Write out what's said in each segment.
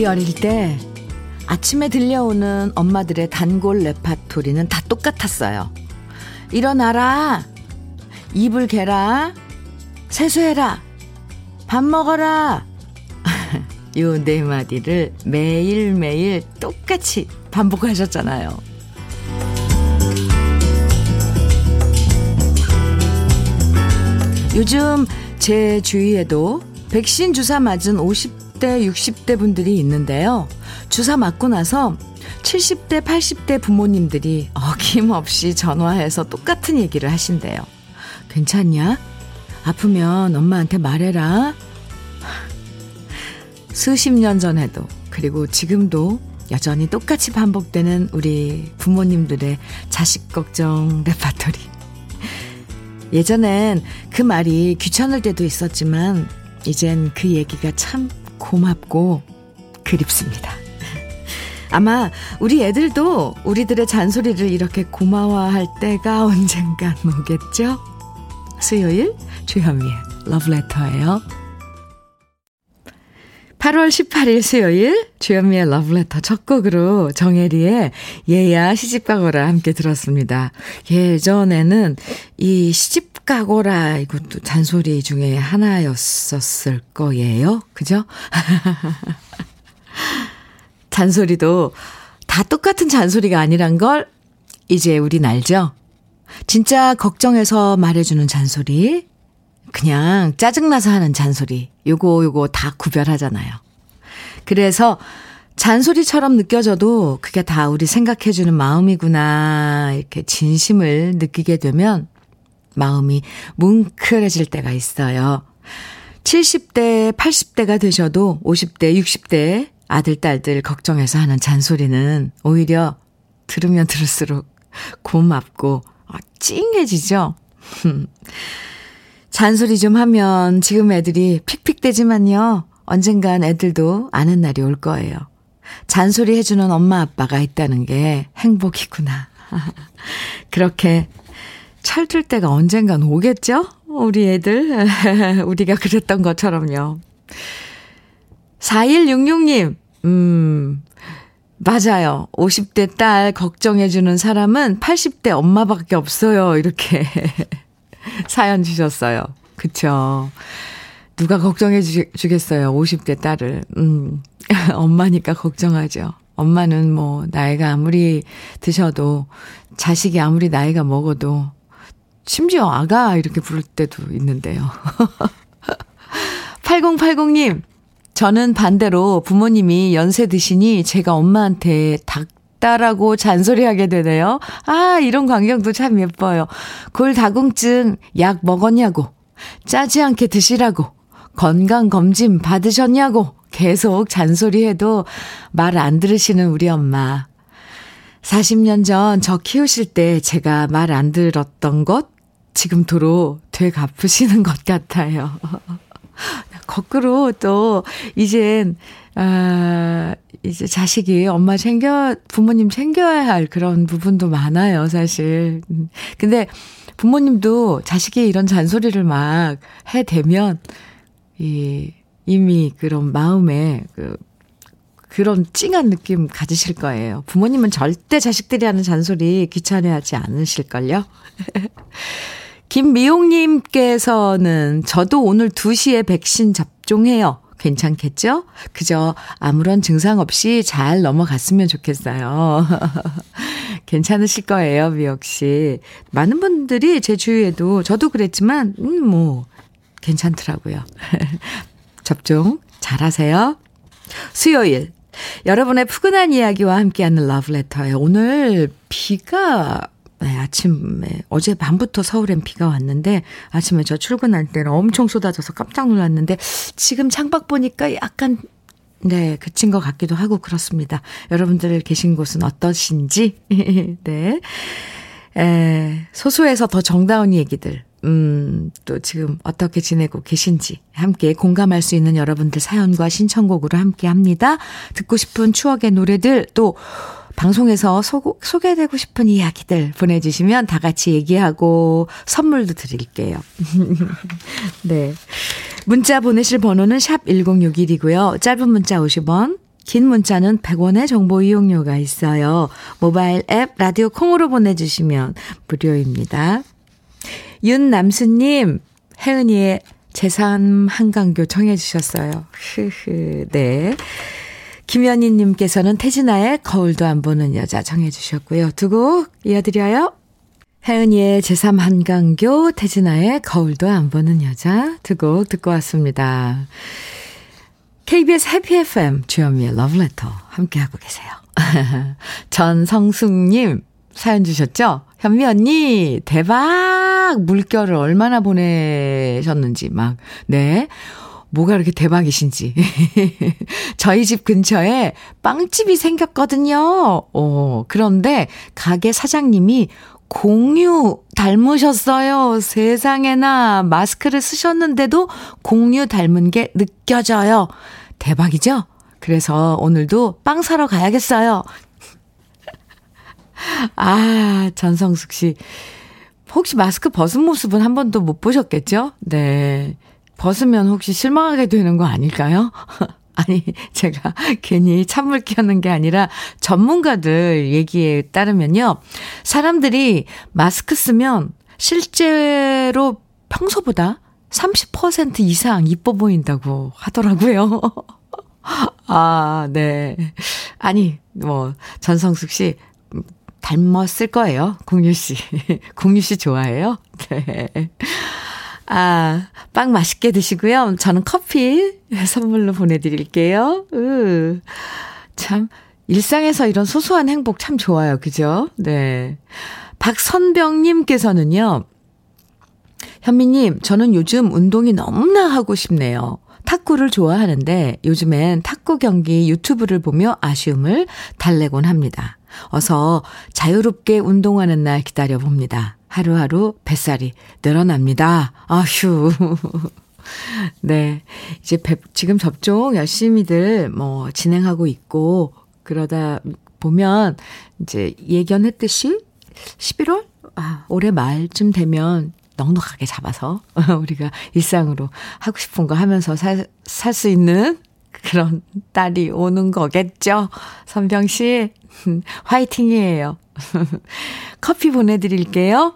우리 어릴 때 아침에 들려오는 엄마들의 단골 레파토리는 다 똑같았어요. 일어나라. 이불 개라. 세수해라. 밥 먹어라. 요 네 마디를 매일매일 똑같이 반복하셨잖아요. 요즘 제 주위에도 백신 주사 맞은 50 50대, 60대 분들이 있는데요. 주사 맞고 나서 70대, 80대 부모님들이 어김없이 전화해서 똑같은 얘기를 하신대요. 괜찮냐? 아프면 엄마한테 말해라. 수십 년 전에도, 그리고 지금도 여전히 똑같이 반복되는 우리 부모님들의 자식 걱정 레파토리. 예전엔 그 말이 귀찮을 때도 있었지만, 이젠 그 얘기가 참 고맙고 그립습니다. 아마 우리 애들도 우리들의 잔소리를 이렇게 고마워할 때가 언젠간 오겠죠? 수요일 주현미의 러브레터예요. 8월 18일 수요일 주현미의 러브레터 첫 곡으로 정혜리의 얘야 시집가거라 함께 들었습니다. 예전에는 이 시집가거라 이것도 잔소리 중에 하나였었을 거예요. 그죠? 잔소리도 다 똑같은 잔소리가 아니란 걸 이제 우린 알죠? 진짜 걱정해서 말해주는 잔소리, 그냥 짜증나서 하는 잔소리, 요거, 요거 다 구별하잖아요. 그래서 잔소리처럼 느껴져도 그게 다 우리 생각해주는 마음이구나, 이렇게 진심을 느끼게 되면 마음이 뭉클해질 때가 있어요. 70대, 80대가 되셔도 50대, 60대 아들, 딸들 걱정해서 하는 잔소리는 오히려 들으면 들을수록 고맙고 아, 찡해지죠? 잔소리 좀 하면 지금 애들이 픽픽대지만요. 언젠간 애들도 아는 날이 올 거예요. 잔소리 해주는 엄마 아빠가 있다는 게 행복이구나. 그렇게 철들 때가 언젠간 오겠죠? 우리 애들. 우리가 그랬던 것처럼요. 4166님, 음, 맞아요. 50대 딸 걱정해주는 사람은 80대 엄마밖에 없어요. 이렇게 사연 주셨어요. 그쵸. 누가 걱정해 주겠어요. 50대 딸을. 음, 엄마니까 걱정하죠. 엄마는 뭐, 나이가 아무리 드셔도, 자식이 아무리 나이가 먹어도, 심지어 아가 이렇게 부를 때도 있는데요. 8080님, 저는 반대로 부모님이 연세 드시니 제가 엄마한테 닭 다라고 잔소리하게 되네요. 아, 이런 광경도 참 예뻐요. 골다공증 약 먹었냐고, 짜지 않게 드시라고, 건강검진 받으셨냐고, 계속 잔소리해도 말 안 들으시는 우리 엄마. 40년 전 저 키우실 때 제가 말 안 들었던 것, 지금 도로 되갚으시는 것 같아요. 거꾸로 또, 이젠, 아, 이제 자식이 엄마 챙겨, 부모님 챙겨야 할 그런 부분도 많아요, 사실. 근데 부모님도 자식이 이런 잔소리를 막 해대면, 이, 이미 그런 마음에 그, 그런 찡한 느낌 가지실 거예요. 부모님은 절대 자식들이 하는 잔소리 귀찮아하지 않으실걸요? 김미용님께서는 저도 오늘 2시에 백신 접종해요. 괜찮겠죠? 그저 아무런 증상 없이 잘 넘어갔으면 좋겠어요. 괜찮으실 거예요, 미역 씨. 많은 분들이 제 주위에도 저도 그랬지만, 음, 뭐, 괜찮더라고요. 접종 잘 하세요. 수요일. 여러분의 푸근한 이야기와 함께하는 러브레터예요. 오늘 비가 네, 아침에, 어제 밤부터 서울엔 비가 왔는데, 아침에 저 출근할 때는 엄청 쏟아져서 깜짝 놀랐는데, 지금 창밖 보니까 약간, 네, 그친 것 같기도 하고 그렇습니다. 여러분들 계신 곳은 어떠신지, 네. 에, 소소해서 더 정다운 얘기들 음, 또 지금 어떻게 지내고 계신지 함께 공감할 수 있는 여러분들 사연과 신청곡으로 함께 합니다. 듣고 싶은 추억의 노래들 또 방송에서 소, 소개되고 싶은 이야기들 보내주시면 다 같이 얘기하고 선물도 드릴게요. 네. 문자 보내실 번호는 샵 1061이고요. 짧은 문자 50원, 긴 문자는 100원의 정보 이용료가 있어요. 모바일 앱 라디오 콩으로 보내주시면 무료입니다. 윤남수님, 혜은이의 제3 한강교 청해 주셨어요. 흐흐, 네. 김현희님께서는 태진아의 거울도 안 보는 여자 청해 주셨고요. 두 곡 이어드려요. 혜은이의 제3 한강교, 태진아의 거울도 안 보는 여자 두 곡 듣고 왔습니다. KBS 해피 FM 주현미의 러브레터 함께하고 계세요. 전성숙님 사연 주셨죠? 현미 언니, 대박! 물결을 얼마나 보내셨는지, 막, 네. 뭐가 그렇게 대박이신지. 저희 집 근처에 빵집이 생겼거든요. 어, 그런데 가게 사장님이 공유 닮으셨어요. 세상에나 마스크를 쓰셨는데도 공유 닮은 게 느껴져요. 대박이죠? 그래서 오늘도 빵 사러 가야겠어요. 아, 전성숙 씨. 혹시 마스크 벗은 모습은 한 번도 못 보셨겠죠? 네. 벗으면 혹시 실망하게 되는 거 아닐까요? 아니, 제가 괜히 찬물 끼얹는 게 아니라 전문가들 얘기에 따르면요. 사람들이 마스크 쓰면 실제로 평소보다 30% 이상 이뻐 보인다고 하더라고요. 아, 네. 아니, 뭐, 전성숙 씨, 닮았을 거예요. 공유 씨. 공유 씨 좋아해요? 네. 아, 빵 맛있게 드시고요. 저는 커피 선물로 보내드릴게요. 으, 참, 일상에서 이런 소소한 행복 참 좋아요. 그죠? 네. 박선병님께서는요, 현미님, 저는 요즘 운동이 너무나 하고 싶네요. 탁구를 좋아하는데 요즘엔 탁구 경기 유튜브를 보며 아쉬움을 달래곤 합니다. 어서 자유롭게 운동하는 날 기다려 봅니다. 하루하루 뱃살이 늘어납니다. 아휴. 네. 이제 배, 지금 접종 열심히들 뭐 진행하고 있고 그러다 보면 이제 예견했듯이 11월? 아, 올해 말쯤 되면 넉넉하게 잡아서 우리가 일상으로 하고 싶은 거 하면서 살 수 있는 그런 딸이 오는 거겠죠. 선병 씨, 화이팅이에요. 커피 보내드릴게요.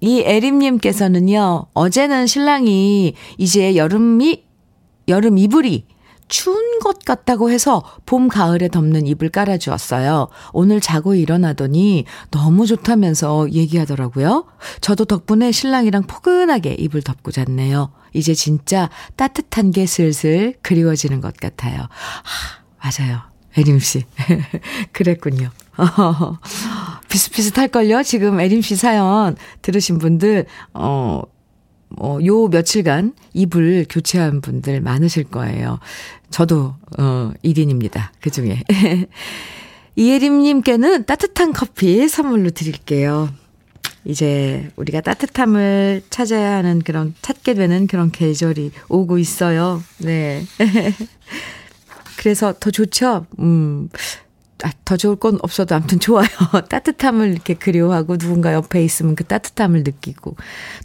이 에림님께서는요, 어제는 신랑이 이제 여름이, 여름 이불이 추운 것 같다고 해서 봄, 가을에 덮는 이불 깔아주었어요. 오늘 자고 일어나더니 너무 좋다면서 얘기하더라고요. 저도 덕분에 신랑이랑 포근하게 이불 덮고 잤네요. 이제 진짜 따뜻한 게 슬슬 그리워지는 것 같아요. 하, 맞아요. 에림 씨. 그랬군요. 비슷비슷할걸요? 지금 에림 씨 사연 들으신 분들, 어, 어, 요 며칠간 이불 교체한 분들 많으실 거예요. 저도, 어, 1인입니다. 그 중에. 이예림님께는 따뜻한 커피 선물로 드릴게요. 이제 우리가 따뜻함을 찾아야 하는 그런, 찾게 되는 그런 계절이 오고 있어요. 네. 그래서 더 좋죠? 음, 아, 더 좋을 건 없어도 아무튼 좋아요. 따뜻함을 이렇게 그리워하고 누군가 옆에 있으면 그 따뜻함을 느끼고.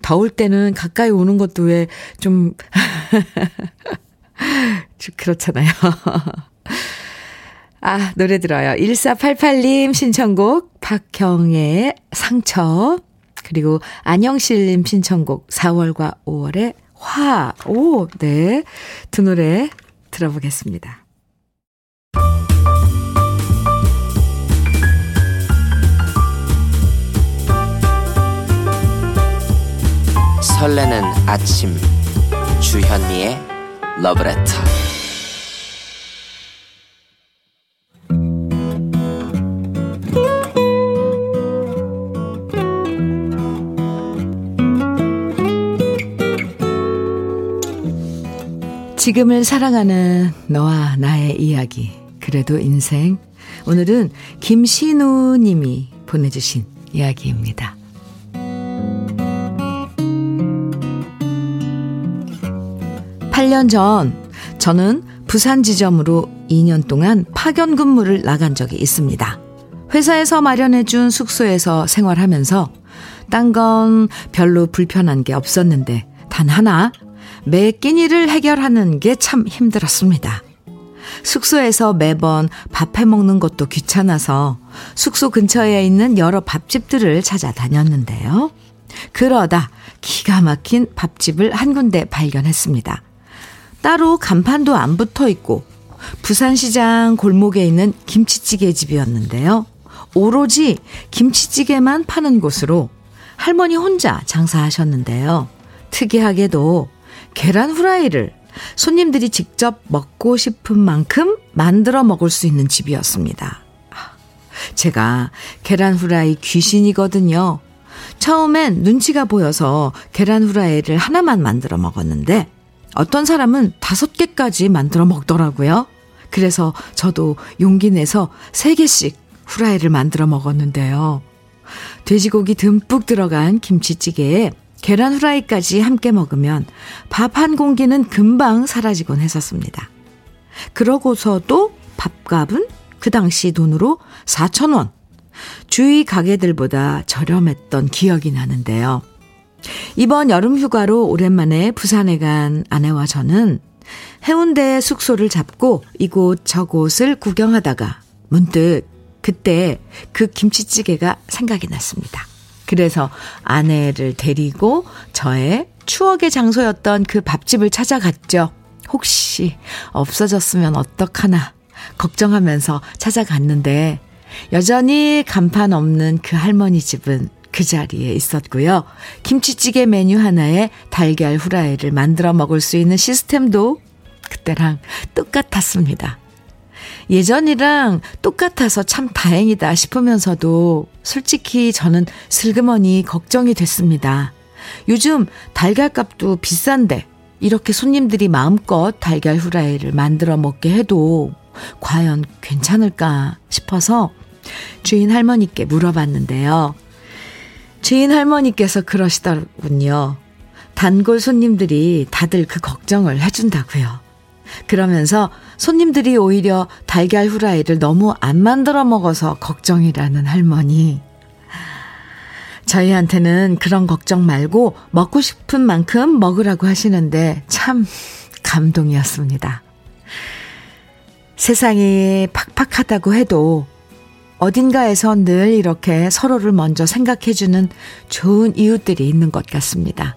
더울 때는 가까이 오는 것도 왜 좀, 좀 그렇잖아요. 아, 노래 들어요. 1488님 신청곡 박경의 상처. 그리고 안영실님 신청곡 4월과 5월의 화. 오, 네. 두 노래 들어보겠습니다. 설레는 아침 주현미의 러브레터. 지금을 사랑하는 너와 나의 이야기 그래도 인생. 오늘은 김신우 님이 보내주신 이야기입니다. 8년 전 저는 부산 지점으로 2년 동안 파견 근무를 나간 적이 있습니다. 회사에서 마련해준 숙소에서 생활하면서 딴 건 별로 불편한 게 없었는데 단 하나 매 끼니를 해결하는 게 참 힘들었습니다. 숙소에서 매번 밥해 먹는 것도 귀찮아서 숙소 근처에 있는 여러 밥집들을 찾아다녔는데요. 그러다 기가 막힌 밥집을 한 군데 발견했습니다. 따로 간판도 안 붙어 있고 부산시장 골목에 있는 김치찌개 집이었는데요. 오로지 김치찌개만 파는 곳으로 할머니 혼자 장사하셨는데요. 특이하게도 계란 후라이를 손님들이 직접 먹고 싶은 만큼 만들어 먹을 수 있는 집이었습니다. 제가 계란 후라이 귀신이거든요. 처음엔 눈치가 보여서 계란 후라이를 하나만 만들어 먹었는데 어떤 사람은 다섯 개까지 만들어 먹더라고요. 그래서 저도 용기 내서 세 개씩 후라이를 만들어 먹었는데요. 돼지고기 듬뿍 들어간 김치찌개에 계란 후라이까지 함께 먹으면 밥 한 공기는 금방 사라지곤 했었습니다. 그러고서도 밥값은 그 당시 돈으로 4천원 주위 가게들보다 저렴했던 기억이 나는데요. 이번 여름 휴가로 오랜만에 부산에 간 아내와 저는 해운대 숙소를 잡고 이곳 저곳을 구경하다가 문득 그때 그 김치찌개가 생각이 났습니다. 그래서 아내를 데리고 저의 추억의 장소였던 그 밥집을 찾아갔죠. 혹시 없어졌으면 어떡하나 걱정하면서 찾아갔는데 여전히 간판 없는 그 할머니 집은 그 자리에 있었고요. 김치찌개 메뉴 하나에 달걀 후라이를 만들어 먹을 수 있는 시스템도 그때랑 똑같았습니다. 예전이랑 똑같아서 참 다행이다 싶으면서도 솔직히 저는 슬그머니 걱정이 됐습니다. 요즘 달걀값도 비싼데 이렇게 손님들이 마음껏 달걀 후라이를 만들어 먹게 해도 과연 괜찮을까 싶어서 주인 할머니께 물어봤는데요. 주인 할머니께서 그러시더군요. 단골 손님들이 다들 그 걱정을 해준다고요. 그러면서 손님들이 오히려 달걀 후라이를 너무 안 만들어 먹어서 걱정이라는 할머니. 저희한테는 그런 걱정 말고 먹고 싶은 만큼 먹으라고 하시는데 참 감동이었습니다. 세상이 팍팍하다고 해도 어딘가에서 늘 이렇게 서로를 먼저 생각해주는 좋은 이웃들이 있는 것 같습니다.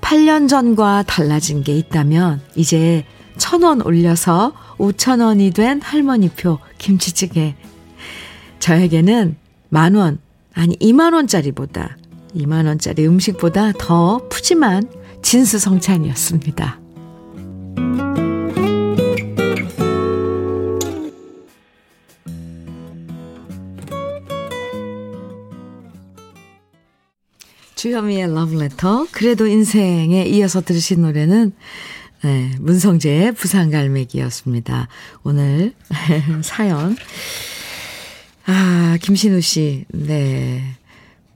8년 전과 달라진 게 있다면 이제 천 원 올려서 5천 원이 된 할머니표 김치찌개. 저에게는 만 원, 아니 2만 원짜리보다 2만 원짜리 음식보다 더 푸짐한 진수성찬이었습니다. 주현미의 러브레터. 그래도 인생에 이어서 들으신 노래는 네, 문성재의 부산갈매기였습니다. 오늘 사연. 아, 김신우 씨. 네.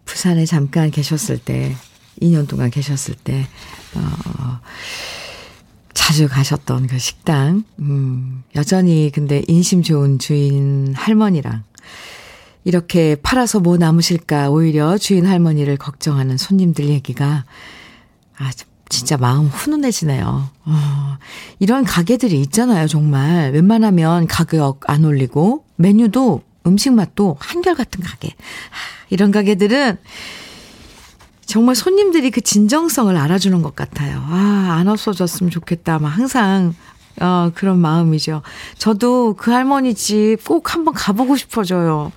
부산에 잠깐 계셨을 때, 2년 동안 계셨을 때, 어, 자주 가셨던 그 식당. 음, 여전히 근데 인심 좋은 주인 할머니랑 이렇게 팔아서 뭐 남으실까 오히려 주인 할머니를 걱정하는 손님들 얘기가 아 진짜 마음 훈훈해지네요. 어, 이런 가게들이 있잖아요, 정말. 웬만하면 가격 안 올리고 메뉴도 음식 맛도 한결같은 가게. 아, 이런 가게들은 정말 손님들이 그 진정성을 알아주는 것 같아요. 아, 안 없어졌으면 좋겠다. 막 항상 어, 그런 마음이죠. 저도 그 할머니 집 꼭 한번 가보고 싶어져요.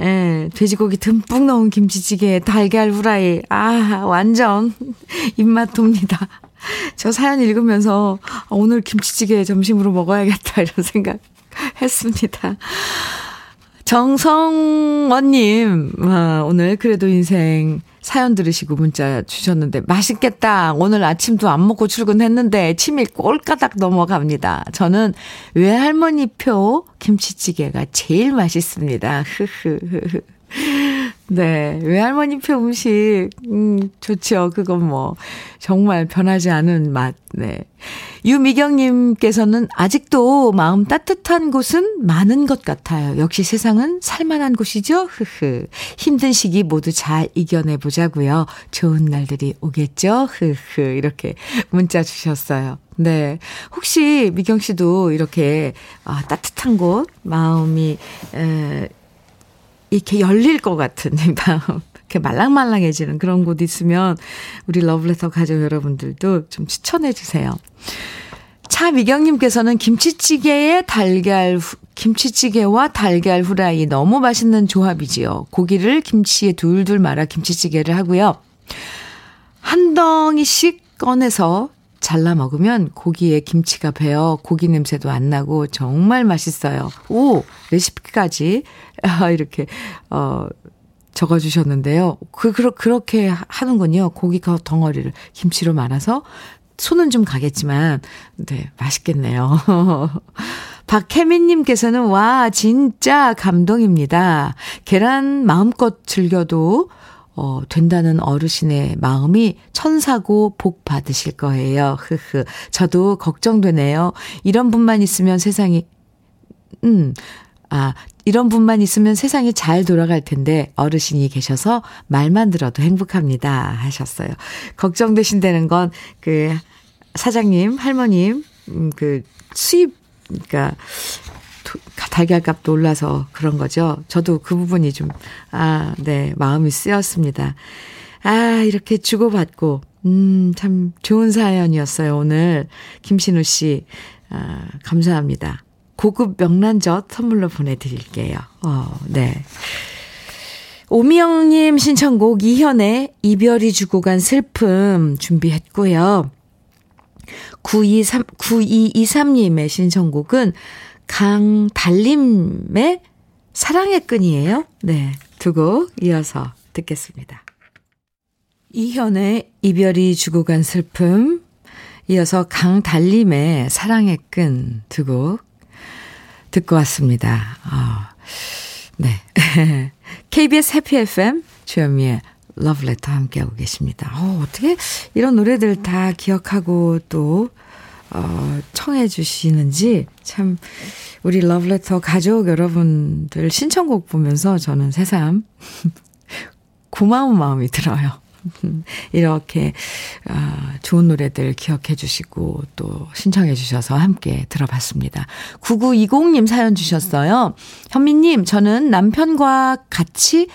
예, 돼지고기 듬뿍 넣은 김치찌개, 달걀 후라이. 아, 완전 입맛 돕니다. 저 사연 읽으면서 오늘 김치찌개 점심으로 먹어야겠다 이런 생각 했습니다. 정성원님, 아, 오늘 그래도 인생 사연 들으시고 문자 주셨는데 맛있겠다. 오늘 아침도 안 먹고 출근했는데 침이 꼴까닥 넘어갑니다. 저는 외할머니 표 김치찌개가 제일 맛있습니다. 흐흐흐. 네. 외할머니표 음식, 음, 좋죠. 그건 뭐, 정말 변하지 않은 맛, 네. 유미경님께서는 아직도 마음 따뜻한 곳은 많은 것 같아요. 역시 세상은 살만한 곳이죠? 흐흐. 힘든 시기 모두 잘 이겨내보자고요. 좋은 날들이 오겠죠? 흐흐. 이렇게 문자 주셨어요. 네. 혹시 미경 씨도 이렇게, 아, 따뜻한 곳, 마음이, 에, 이렇게 열릴 것 같은 마음. 이렇게 말랑말랑해지는 그런 곳 있으면 우리 러블레터 가족 여러분들도 좀 추천해 주세요. 차미경님께서는 김치찌개에 달걀, 김치찌개와 달걀 후라이 너무 맛있는 조합이지요. 고기를 김치에 둘둘 말아 김치찌개를 하고요. 한 덩이씩 꺼내서 잘라 먹으면 고기에 김치가 배어 고기 냄새도 안 나고 정말 맛있어요. 오, 레시피까지 이렇게 어 적어 주셨는데요. 그 그렇게 하는군요. 고기 덩어리를 김치로 말아서 손은 좀 가겠지만 네, 맛있겠네요. 박혜민님께서는 와 진짜 감동입니다. 계란 마음껏 즐겨도 어, 된다는 어르신의 마음이 천사고 복 받으실 거예요. 흐흐. 저도 걱정되네요. 이런 분만 있으면 세상이, 음, 아, 이런 분만 있으면 세상이 잘 돌아갈 텐데 어르신이 계셔서 말만 들어도 행복합니다. 하셨어요. 걱정되신다는 건 그 사장님, 할머님, 음, 그 수입, 그러니까 달걀값도 올라서 그런 거죠. 저도 그 부분이 좀, 아, 네, 마음이 쓰였습니다. 아, 이렇게 주고받고, 음, 참 좋은 사연이었어요, 오늘. 김신우 씨, 아, 감사합니다. 고급 명란젓 선물로 보내드릴게요. 어, 네. 오미영님 신청곡 이현의 이별이 주고 간 슬픔 준비했고요. 923, 9223님의 신청곡은 강달림의 사랑의 끈이에요. 네. 두 곡 이어서 듣겠습니다. 이현의 이별이 주고 간 슬픔, 이어서 강달림의 사랑의 끈 두 곡 듣고 왔습니다. 어, 네. KBS 해피 FM 주현미의 러브레터 함께하고 계십니다. 어, 어떻게 이런 노래들 다 기억하고 또 어, 청해 주시는지 참 우리 러브레터 가족 여러분들 신청곡 보면서 저는 새삼 고마운 마음이 들어요. 이렇게 어, 좋은 노래들 기억해 주시고 또 신청해 주셔서 함께 들어봤습니다. 9920님 사연 주셨어요. 현미님, 저는 남편과 같이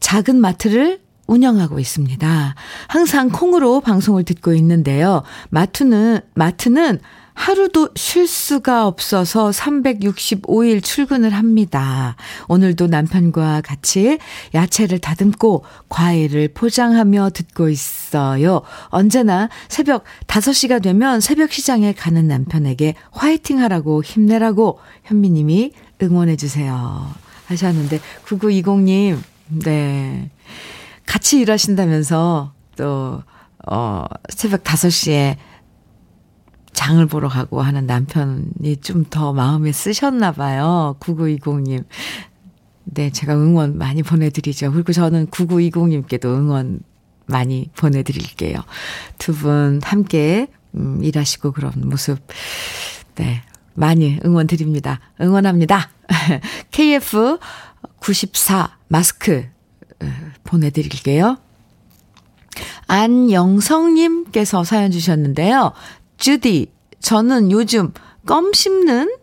작은 마트를 운영하고 있습니다. 항상 콩으로 방송을 듣고 있는데요. 마트는, 마트는 하루도 쉴 수가 없어서 365일 출근을 합니다. 오늘도 남편과 같이 야채를 다듬고 과일을 포장하며 듣고 있어요. 언제나 새벽 5시가 되면 새벽 시장에 가는 남편에게 화이팅 하라고 힘내라고 현미님이 응원해주세요. 하셨는데, 9920님, 네. 같이 일하신다면서 또, 어, 새벽 5시에 장을 보러 가고 하는 남편이 좀 더 마음에 쓰셨나 봐요. 9920님. 네, 제가 응원 많이 보내드리죠. 그리고 저는 9920님께도 응원 많이 보내드릴게요. 두 분 함께, 음, 일하시고 그런 모습, 네, 많이 응원 드립니다. 응원합니다. KF94 마스크 보내드릴게요. 안영성님께서 사연 주셨는데요. 주디, 저는 요즘 껌 씹는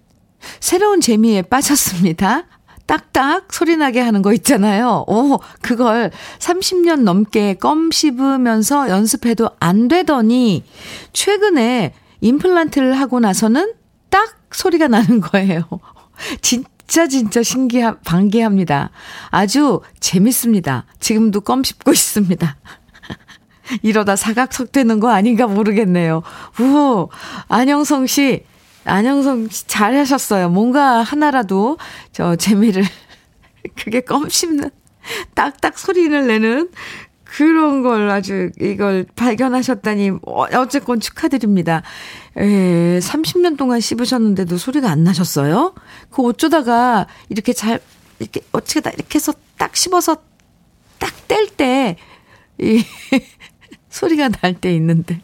새로운 재미에 빠졌습니다. 딱딱 소리 나게 하는 거 있잖아요. 오, 그걸 30년 넘게 껌 씹으면서 연습해도 안 되더니 최근에 임플란트를 하고 나서는 딱 소리가 나는 거예요. 진 진짜 진짜 신기하, 반기합니다. 아주 재밌습니다. 지금도 껌 씹고 있습니다. 이러다 사각석되는 거 아닌가 모르겠네요. 우, 안영성 씨, 안영성 씨 잘하셨어요. 뭔가 하나라도 저 재미를, 그게 껌 씹는, 딱딱 소리를 내는 그런 걸 아주 이걸 발견하셨다니 어, 어쨌건 축하드립니다. 에, 30년 동안 씹으셨는데도 소리가 안 나셨어요? 그 어쩌다가 이렇게 잘 이렇게 어떻게 다 이렇게 해서 딱 씹어서 딱 뗄 때, 이, 소리가 날 때 있는데.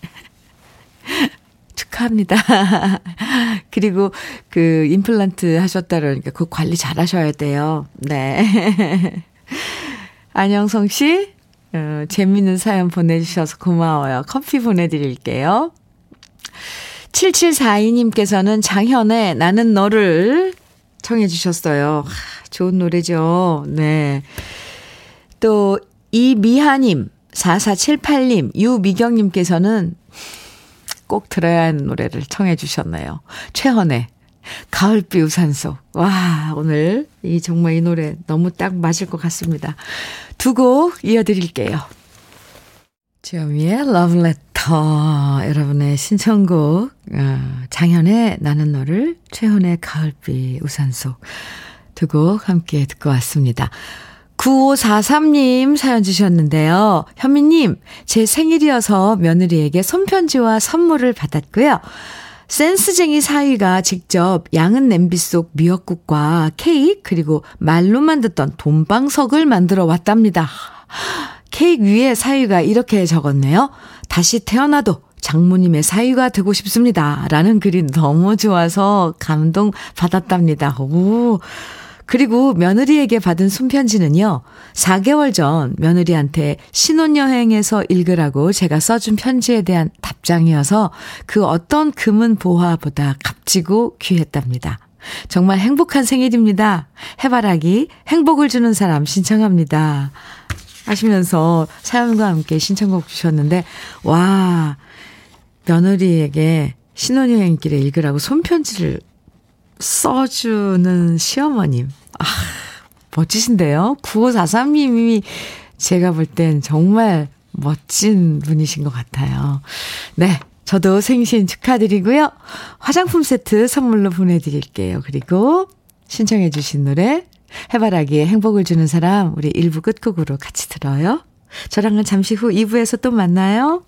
축하합니다. 그리고 그 임플란트 하셨다 그러니까 그 관리 잘 하셔야 돼요. 네. 안영성 씨, 어, 재밌는 사연 보내주셔서 고마워요. 커피 보내드릴게요. 7742님께서는 장현의 나는 너를 청해 주셨어요. 좋은 노래죠. 네. 또 이미하님, 4478님, 유미경님께서는 꼭 들어야 하는 노래를 청해 주셨네요. 최헌의 가을비 우산소. 와, 오늘 이 정말 이 노래 너무 딱 맞을 것 같습니다. 두 곡 이어드릴게요. 주현미의 러브 레터 여러분의 신청곡 어, 장현의 나는 너를 최헌의 가을비 우산 속 두곡 함께 듣고 왔습니다. 9543님 사연 주셨는데요. 현미님, 제 생일이어서 며느리에게 손편지와 선물을 받았고요. 센스쟁이 사위가 직접 양은 냄비 속 미역국과 케이크 그리고 말로만 듣던 돈방석을 만들어 왔답니다. 케이크 위에 사위가 이렇게 적었네요. 다시 태어나도 장모님의 사위가 되고 싶습니다. 라는 글이 너무 좋아서 감동 받았답니다. 오. 그리고 며느리에게 받은 손편지는요, 4개월 전 며느리한테 신혼여행에서 읽으라고 제가 써준 편지에 대한 답장이어서 그 어떤 금은 보화보다 값지고 귀했답니다. 정말 행복한 생일입니다. 해바라기 행복을 주는 사람 신청합니다. 하시면서 사연과 함께 신청곡 주셨는데, 와, 며느리에게 신혼여행길에 읽으라고 손편지를 써주는 시어머님. 아, 멋지신데요? 9543님이 제가 볼 땐 정말 멋진 분이신 것 같아요. 네. 저도 생신 축하드리고요. 화장품 세트 선물로 보내드릴게요. 그리고 신청해주신 노래, 해바라기에 행복을 주는 사람, 우리 1부 끝곡으로 같이 들어요. 저랑은 잠시 후 2부에서 또 만나요.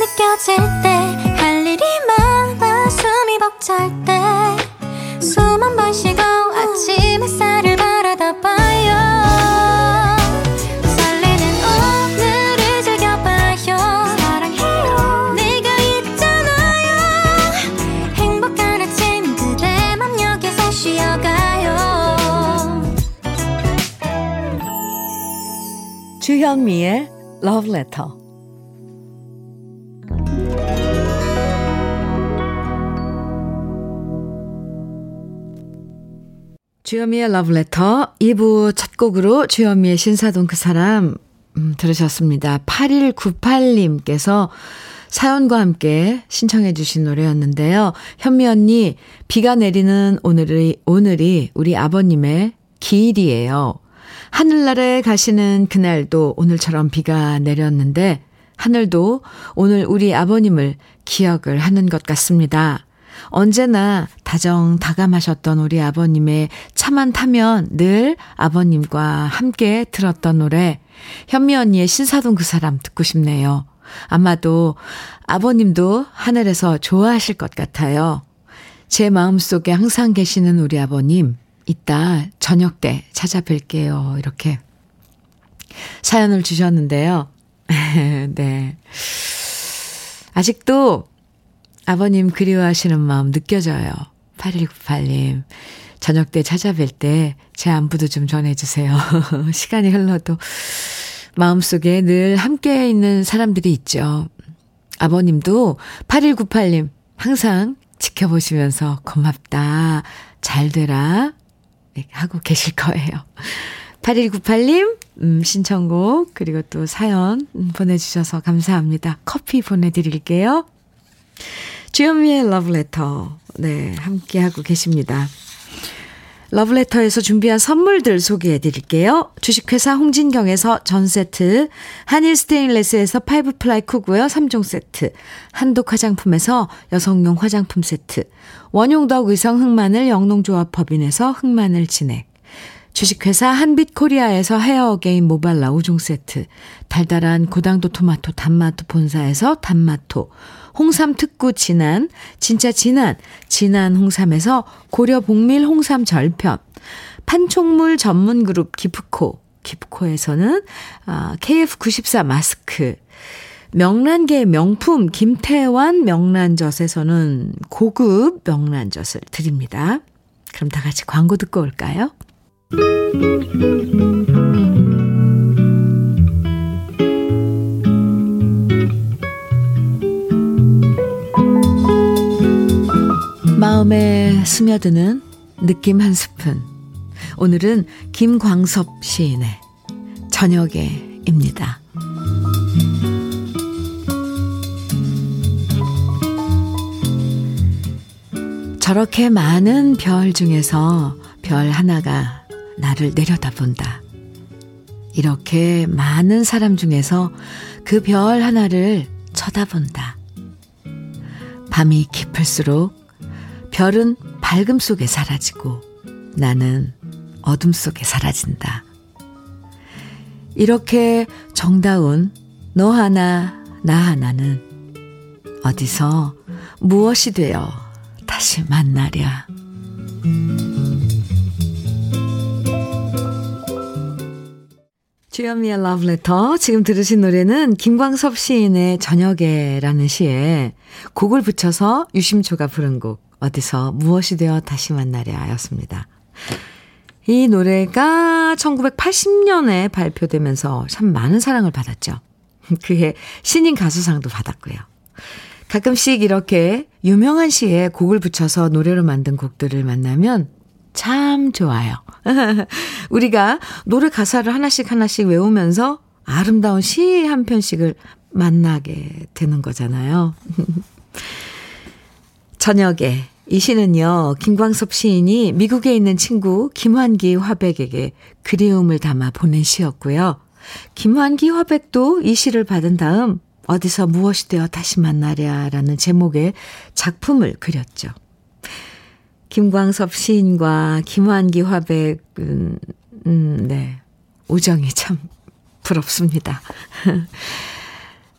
느껴질 때 할 일이 많아 숨이 벅찰 때숨한번 쉬고 아침 햇살을 바라다 봐 주현미의 Love Letter. 주현미의 Love Letter 2부 첫 곡으로 주현미의 신사동 그 사람 음, 들으셨습니다. 8198님께서 사연과 함께 신청해 주신 노래였는데요. 현미 언니, 비가 내리는 오늘이, 오늘이 우리 아버님의 기일이에요. 하늘나라에 가시는 그날도 오늘처럼 비가 내렸는데 하늘도 오늘 우리 아버님을 기억을 하는 것 같습니다. 언제나 다정다감하셨던 우리 아버님의 차만 타면 늘 아버님과 함께 들었던 노래 현미 언니의 신사동 그 사람 듣고 싶네요. 아마도 아버님도 하늘에서 좋아하실 것 같아요. 제 마음속에 항상 계시는 우리 아버님 이따 저녁 때 찾아뵐게요. 이렇게 사연을 주셨는데요. 네. 아직도 아버님 그리워하시는 마음 느껴져요. 8198님. 저녁 때 찾아뵐 때 제 안부도 좀 전해주세요. 시간이 흘러도 마음속에 늘 함께 있는 사람들이 있죠. 아버님도 8198님 항상 지켜보시면서 고맙다. 잘 되라. 하고 계실 거예요. 8198님, 음, 신청곡, 그리고 또 사연 보내주셔서 감사합니다. 커피 보내드릴게요. 주현미의 러브레터. 네, 함께하고 계십니다. 러브레터에서 준비한 선물들 소개해 드릴게요. 주식회사 홍진경에서 전 세트, 한일 스테인레스에서 five ply 쿠고요 3종 세트, 한독 화장품에서 여성용 화장품 세트, 원용덕 의성 흑마늘 영농조합 법인에서 흑마늘 진액, 주식회사 한빛코리아에서 헤어게인 모발라 5종 세트, 달달한 고당도 토마토 단마토 본사에서 단마토, 홍삼 특구 진한, 진짜 진한, 진한 홍삼에서 고려 복밀 홍삼 절편, 판촉물 전문 그룹 기프코, 기프코에서는 아, KF94 마스크, 명란계 명품 김태환 명란젓에서는 고급 명란젓을 드립니다. 그럼 다 같이 광고 듣고 올까요? 마음에 스며드는 느낌 한 스푼. 오늘은 김광섭 시인의 저녁에입니다. 저렇게 많은 별 중에서 별 하나가 나를 내려다본다. 이렇게 많은 사람 중에서 그 별 하나를 쳐다본다. 밤이 깊을수록 별은 밝음 속에 사라지고 나는 어둠 속에 사라진다. 이렇게 정다운 너 하나, 나 하나는 어디서 무엇이 되어 다시 만나랴. 주현미의 러브레터. 지금 들으신 노래는 김광섭 시인의 저녁에라는 시에 곡을 붙여서 유심초가 부른 곡, 어디서 무엇이 되어 다시 만나랴 였습니다. 이 노래가 1980년에 발표되면서 참 많은 사랑을 받았죠. 그해 신인 가수상도 받았고요. 가끔씩 이렇게 유명한 시에 곡을 붙여서 노래로 만든 곡들을 만나면 참 좋아요. 우리가 노래 가사를 하나씩 하나씩 외우면서 아름다운 시 한 편씩을 만나게 되는 거잖아요. 저녁에 이 시는요, 김광섭 시인이 미국에 있는 친구 김환기 화백에게 그리움을 담아 보낸 시였고요. 김환기 화백도 이 시를 받은 다음 어디서 무엇이 되어 다시 만나랴라는 제목의 작품을 그렸죠. 김광섭 시인과 김환기 화백은, 음, 네. 우정이 참 부럽습니다.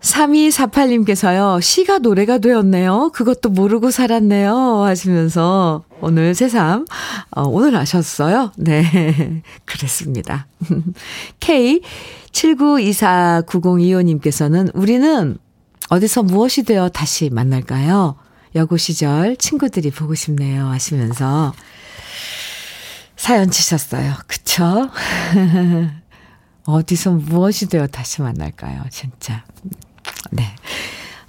3248님께서요, 시가 노래가 되었네요. 그것도 모르고 살았네요. 하시면서 오늘 새삼, 어, 오늘 아셨어요? 네. 그랬습니다. K 79249025님께서는 우리는 어디서 무엇이 되어 다시 만날까요? 여고 시절 친구들이 보고 싶네요. 하시면서 사연 치셨어요. 그쵸? 어디서 무엇이 되어 다시 만날까요? 진짜. 네.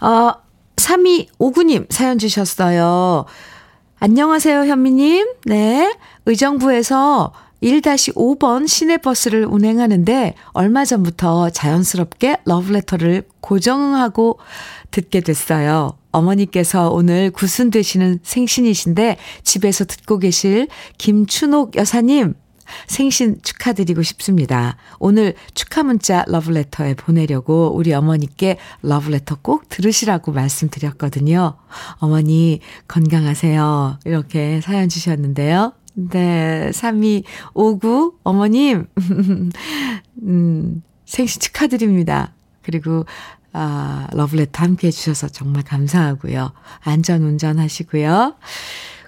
어, 3259님 사연 주셨어요. 안녕하세요, 현미님. 네. 의정부에서 1-5번 시내버스를 운행하는데 얼마 전부터 자연스럽게 러브레터를 고정하고 듣게 됐어요. 어머니께서 오늘 구순 되시는 생신이신데 집에서 듣고 계실 김춘옥 여사님 생신 축하드리고 싶습니다. 오늘 축하 문자 러브레터에 보내려고 우리 어머니께 러브레터 꼭 들으시라고 말씀드렸거든요. 어머니 건강하세요. 이렇게 사연 주셨는데요. 네, 3259 어머님, 음, 생신 축하드립니다. 그리고, 아, 러브레터 함께 해주셔서 정말 감사하고요. 안전 운전하시고요.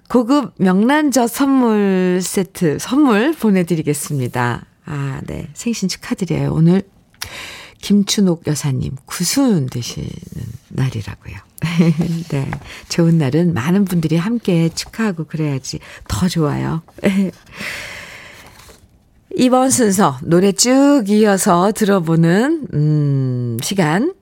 고급 명란젓 선물 세트, 선물 보내드리겠습니다. 아, 네. 생신 축하드려요. 오늘 김춘옥 여사님 구순 되시는 날이라고요. 네. 좋은 날은 많은 분들이 함께 축하하고 그래야지 더 좋아요. 이번 순서 노래 쭉 이어서 들어보는 음, 시간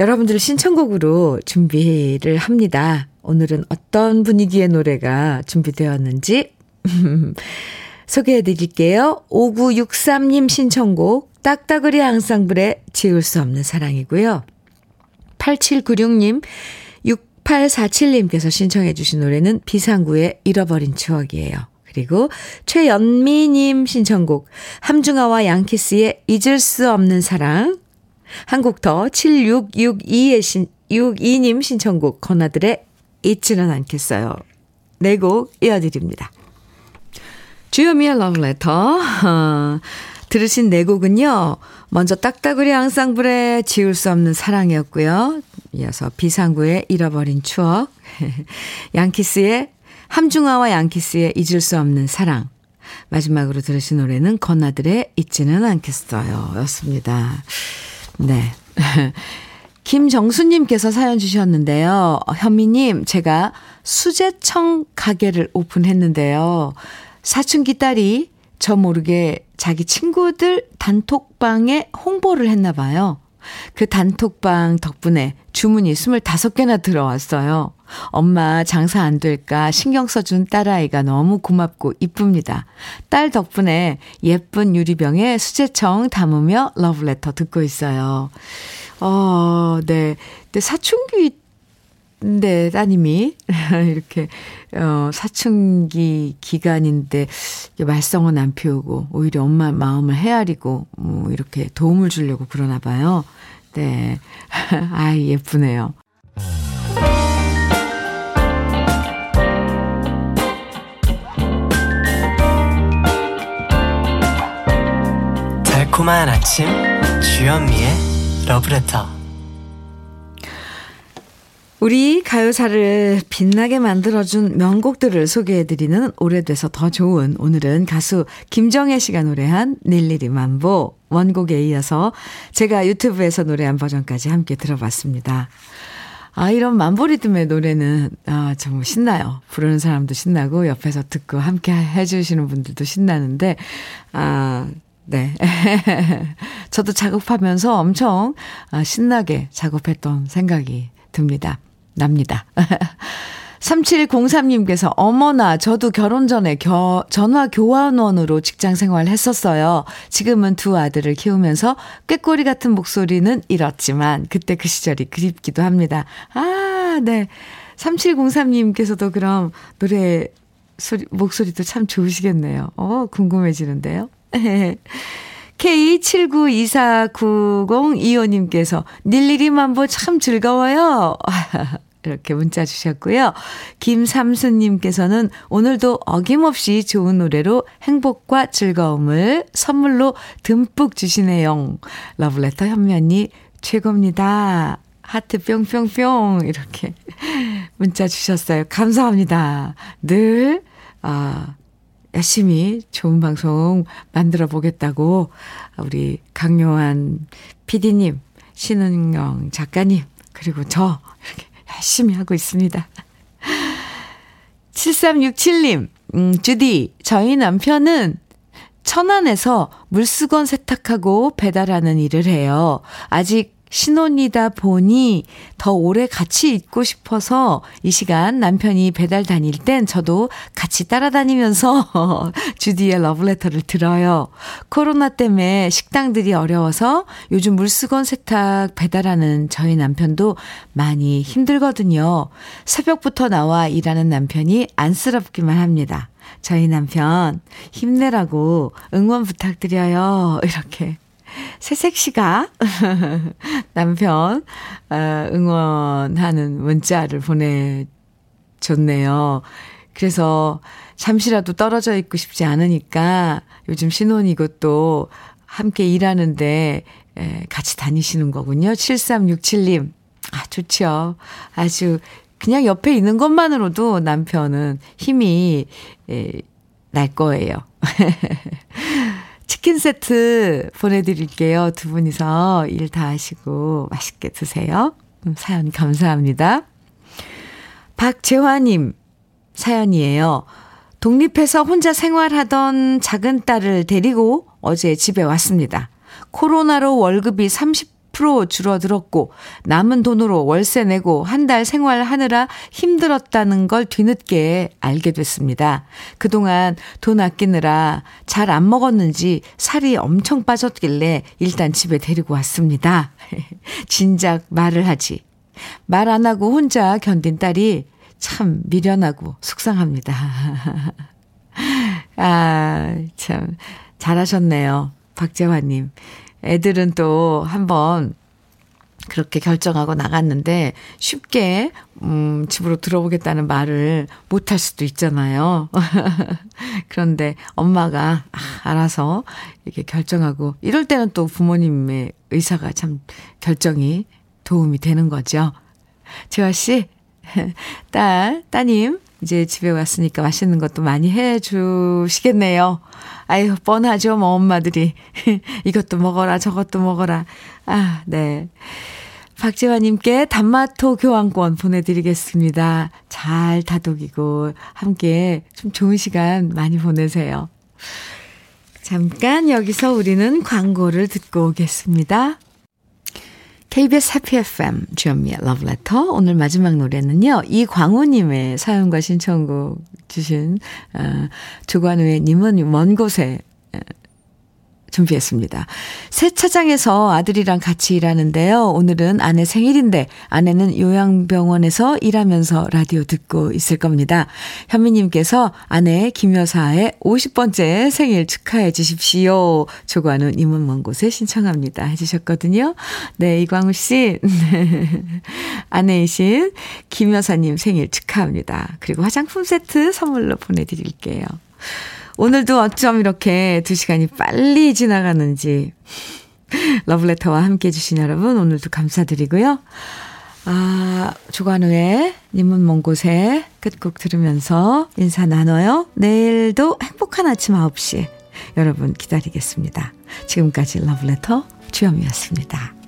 여러분들 신청곡으로 준비를 합니다. 오늘은 어떤 분위기의 노래가 준비되었는지 소개해 드릴게요. 5963님 신청곡 딱따그리 앙상블의 지울 수 없는 사랑이고요. 8796님, 6847님께서 신청해 주신 노래는 비상구의 잃어버린 추억이에요. 그리고 최연미님 신청곡 함중아와 양키스의 잊을 수 없는 사랑 한곡더 7662의 신, 62님 신청곡 건아들의 잊지는 않겠어요. 네곡 이어드립니다. 주요미의 러브레터 어, 들으신 네 곡은요. 먼저 딱따구리 앙상블의 지울 수 없는 사랑이었고요. 이어서 비상구의 잃어버린 추억, 양키스의 함중아와 양키스의 잊을 수 없는 사랑, 마지막으로 들으신 노래는 건아들의 잊지는 않겠어요. 였습니다. 네. 김정수님께서 사연 주셨는데요. 현미님, 제가 수제청 가게를 오픈했는데요. 사춘기 딸이 저 모르게 자기 친구들 단톡방에 홍보를 했나 봐요. 그 단톡방 덕분에 주문이 25개나 들어왔어요. 엄마 장사 안 될까 신경 써준 딸아이가 너무 고맙고 이쁩니다. 딸 덕분에 예쁜 유리병에 수제청 담으며 러브레터 듣고 있어요. 어, 네. 근데 사춘기 네, 따님이 이렇게 어 사춘기 기간인데 말썽은 안 피우고 오히려 엄마 마음을 헤아리고 뭐 이렇게 도움을 주려고 그러나 봐요. 네. 아이 예쁘네요. 달콤한 아침 주현미의 러브레터 우리 가요사를 빛나게 만들어준 명곡들을 소개해드리는 오래돼서 더 좋은 오늘은 가수 김정혜 씨가 노래한 닐리리 만보 원곡에 이어서 제가 유튜브에서 노래한 버전까지 함께 들어봤습니다. 아, 이런 만보 리듬의 노래는, 아, 정말 신나요. 부르는 사람도 신나고, 옆에서 듣고 함께 해주시는 분들도 신나는데, 아, 네. 저도 작업하면서 엄청 아, 신나게 작업했던 생각이 듭니다. 납니다. 3703님께서 어머나 저도 결혼 전에 겨, 전화 교환원으로 직장 생활 했었어요. 지금은 두 아들을 키우면서 꾀꼬리 같은 목소리는 잃었지만 그때 그 시절이 그립기도 합니다. 아, 네. 3703님께서도 그럼 노래 소리, 목소리도 참 좋으시겠네요. 어, 궁금해지는데요. K79249025님께서 닐리리 만보 참 즐거워요. 이렇게 문자 주셨고요. 김삼수님께서는 오늘도 어김없이 좋은 노래로 행복과 즐거움을 선물로 듬뿍 주시네요. 러블레터 현면이 최고입니다. 하트 뿅뿅뿅 이렇게 문자 주셨어요. 감사합니다. 늘 아, 열심히 좋은 방송 만들어 보겠다고 우리 강요한 PD님, 신은경 작가님, 그리고 저 이렇게 열심히 하고 있습니다. 7367님, 음, 주디, 저희 남편은 천안에서 물수건 세탁하고 배달하는 일을 해요. 아직 신혼이다 보니 더 오래 같이 있고 싶어서 이 시간 남편이 배달 다닐 땐 저도 같이 따라다니면서 주디의 러브레터를 들어요. 코로나 때문에 식당들이 어려워서 요즘 물수건 세탁 배달하는 저희 남편도 많이 힘들거든요. 새벽부터 나와 일하는 남편이 안쓰럽기만 합니다. 저희 남편 힘내라고 응원 부탁드려요. 이렇게 새색 씨가 남편 어, 응원하는 문자를 보내줬네요. 그래서 잠시라도 떨어져 있고 싶지 않으니까 요즘 신혼이고 또 함께 일하는데 같이 다니시는 거군요. 7367님. 아, 좋죠. 아주 그냥 옆에 있는 것만으로도 남편은 힘이 날 거예요. 치킨 세트 보내드릴게요. 두 분이서 일 다 하시고 맛있게 드세요. 음, 사연 감사합니다. 박재화님 사연이에요. 독립해서 혼자 생활하던 작은 딸을 데리고 어제 집에 왔습니다. 코로나로 월급이 30 10% 줄어들었고 남은 돈으로 월세 내고 한 달 생활하느라 힘들었다는 걸 뒤늦게 알게 됐습니다. 그동안 돈 아끼느라 잘 안 먹었는지 살이 엄청 빠졌길래 일단 집에 데리고 왔습니다. 진작 말을 하지. 말 안 하고 혼자 견딘 딸이 참 미련하고 속상합니다. 아, 참, 잘하셨네요. 박재환님. 애들은 또 한번 그렇게 결정하고 나갔는데 쉽게 음 집으로 들어오겠다는 말을 못 할 수도 있잖아요. 그런데 엄마가 아, 알아서 이렇게 결정하고 이럴 때는 또 부모님의 의사가 참 결정이 도움이 되는 거죠. 재화 씨, 딸, 따님, 이제 집에 왔으니까 맛있는 것도 많이 해 주시겠네요. 아유, 뻔하죠, 뭐, 엄마들이. 이것도 먹어라, 저것도 먹어라. 아, 네. 박재화님께 단마토 교환권 보내드리겠습니다. 잘 다독이고, 함께 좀 좋은 시간 많이 보내세요. 잠깐 여기서 우리는 광고를 듣고 오겠습니다. KBS 해피 FM 주현미의 러브레터 오늘 마지막 노래는요. 이광우님의 사연과 신청곡 주신 어, 조관우의 님은 먼 곳에 준비했습니다. 세차장에서 아들이랑 같이 일하는데요. 오늘은 아내 생일인데 아내는 요양병원에서 일하면서 라디오 듣고 있을 겁니다. 현미님께서 아내 김 여사의 50번째 생일 축하해 주십시오. 조관우 님은 먼 곳에 신청합니다. 해주셨거든요. 네, 이광우 씨. 아내이신 김 여사님 생일 축하합니다. 그리고 화장품 세트 선물로 보내드릴게요. 오늘도 어쩜 이렇게 두 시간이 빨리 지나가는지. 러블레터와 함께 해주신 여러분, 오늘도 감사드리고요. 아, 조관우의 님은 먼 곳에 끝곡 들으면서 인사 나눠요. 내일도 행복한 아침 9시 여러분 기다리겠습니다. 지금까지 러블레터 주현미였습니다.